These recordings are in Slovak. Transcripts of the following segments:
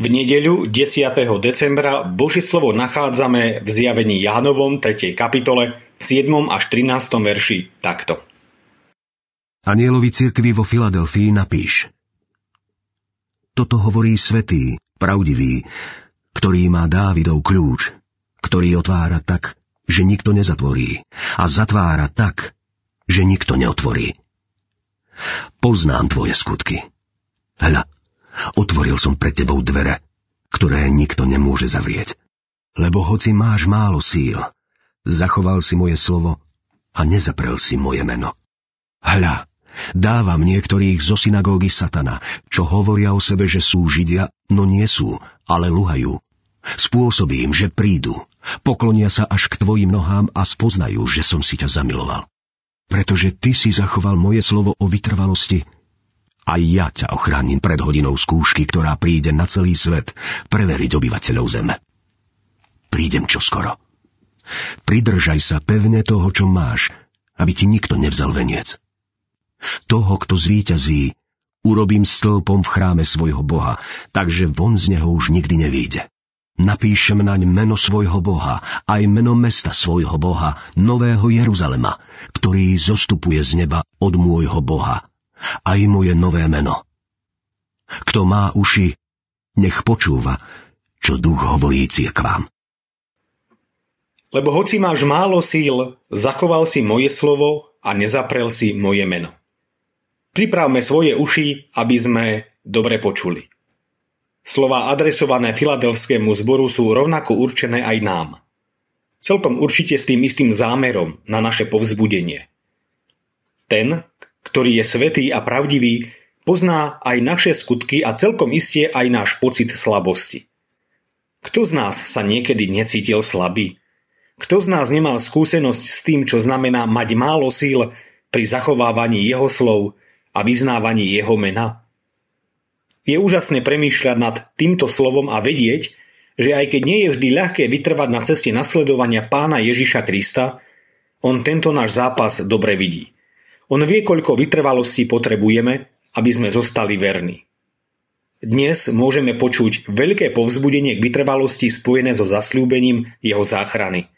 nedeľu 10. decembra Božie slovo nachádzame v zjavení Jánovom 3. kapitole v 7. až 13. verši takto. Anielovi cirkvi vo Filadelfii napíš. Toto hovorí svetý, pravdivý, ktorý má Dávidov kľúč, ktorý otvára tak, že nikto nezatvorí a zatvára tak, že nikto neotvorí. Poznám tvoje skutky. Hľa, Otvoril som pred tebou dvere, ktoré nikto nemôže zavrieť. Lebo hoci máš málo síl, zachoval si moje slovo a nezaprel si moje meno. Hľa, dávam niektorých zo synagógy satana, čo hovoria o sebe, že sú židia, no nie sú, ale luhajú. Spôsobím, že prídu, poklonia sa až k tvojim nohám a spoznajú, že som si ťa zamiloval. Pretože ty si zachoval moje slovo o vytrvalosti, aj ja ťa ochránim pred hodinou skúšky, ktorá príde na celý svet preveriť obyvateľov zeme. Prídem čoskoro. Pridržaj sa pevne toho, čo máš, aby ti nikto nevzal veniec. Toho, kto zvíťazí, urobím stĺpom v chráme svojho Boha, takže von z neho už nikdy nevíde. Napíšem naň meno svojho Boha, aj meno mesta svojho Boha, Nového Jeruzalema, ktorý zostupuje z neba od môjho Boha, aj moje nové meno. Kto má uši, nech počúva, čo duch hovorí cirkvám. Lebo hoci máš málo síl, zachoval si moje slovo a nezaprel si moje meno. Pripravme svoje uši, aby sme dobre počuli. Slova adresované filadelskému zboru sú rovnako určené aj nám. Celkom určite s tým istým zámerom na naše povzbudenie. Ten, ktorý je svetý a pravdivý, pozná aj naše skutky a celkom istie aj náš pocit slabosti. Kto z nás sa niekedy necítil slabý? Kto z nás nemal skúsenosť s tým, čo znamená mať málo síl pri zachovávaní jeho slov a vyznávaní jeho mena? Je úžasné premýšľať nad týmto slovom a vedieť, že aj keď nie je vždy ľahké vytrvať na ceste nasledovania pána Ježiša Krista, on tento náš zápas dobre vidí. On vie, koľko vytrvalosti potrebujeme, aby sme zostali verní. Dnes môžeme počuť veľké povzbudenie k vytrvalosti spojené so zasľúbením jeho záchrany.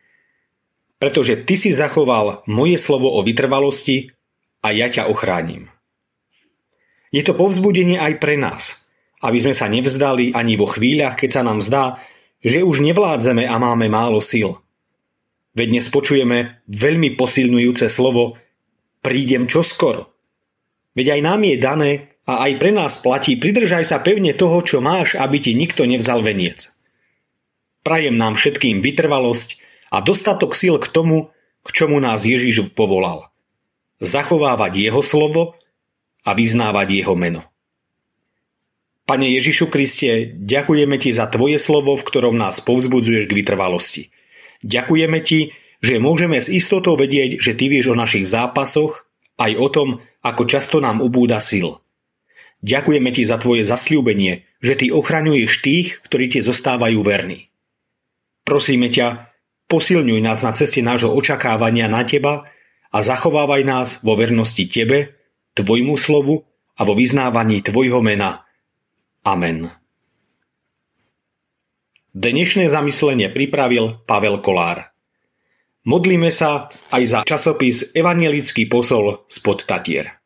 Pretože ty si zachoval moje slovo o vytrvalosti a ja ťa ochránim. Je to povzbudenie aj pre nás, aby sme sa nevzdali ani vo chvíľach, keď sa nám zdá, že už nevládzeme a máme málo síl. Veď dnes počujeme veľmi posilňujúce slovo prídem čoskoro. Veď aj nám je dané a aj pre nás platí, pridržaj sa pevne toho, čo máš, aby ti nikto nevzal veniec. Prajem nám všetkým vytrvalosť a dostatok síl k tomu, k čomu nás Ježiš povolal. Zachovávať jeho slovo a vyznávať jeho meno. Pane Ježišu Kriste, ďakujeme Ti za Tvoje slovo, v ktorom nás povzbudzuješ k vytrvalosti. Ďakujeme Ti, že môžeme s istotou vedieť, že ty vieš o našich zápasoch, aj o tom, ako často nám ubúda sil. Ďakujeme ti za tvoje zasľúbenie, že ty ochraňuješ tých, ktorí ti zostávajú verní. Prosíme ťa, posilňuj nás na ceste nášho očakávania na teba a zachovávaj nás vo vernosti tebe, tvojmu slovu a vo vyznávaní tvojho mena. Amen. Dnešné zamyslenie pripravil Pavel Kolár. Modlíme sa aj za časopis Evangelický posol spod Tatier.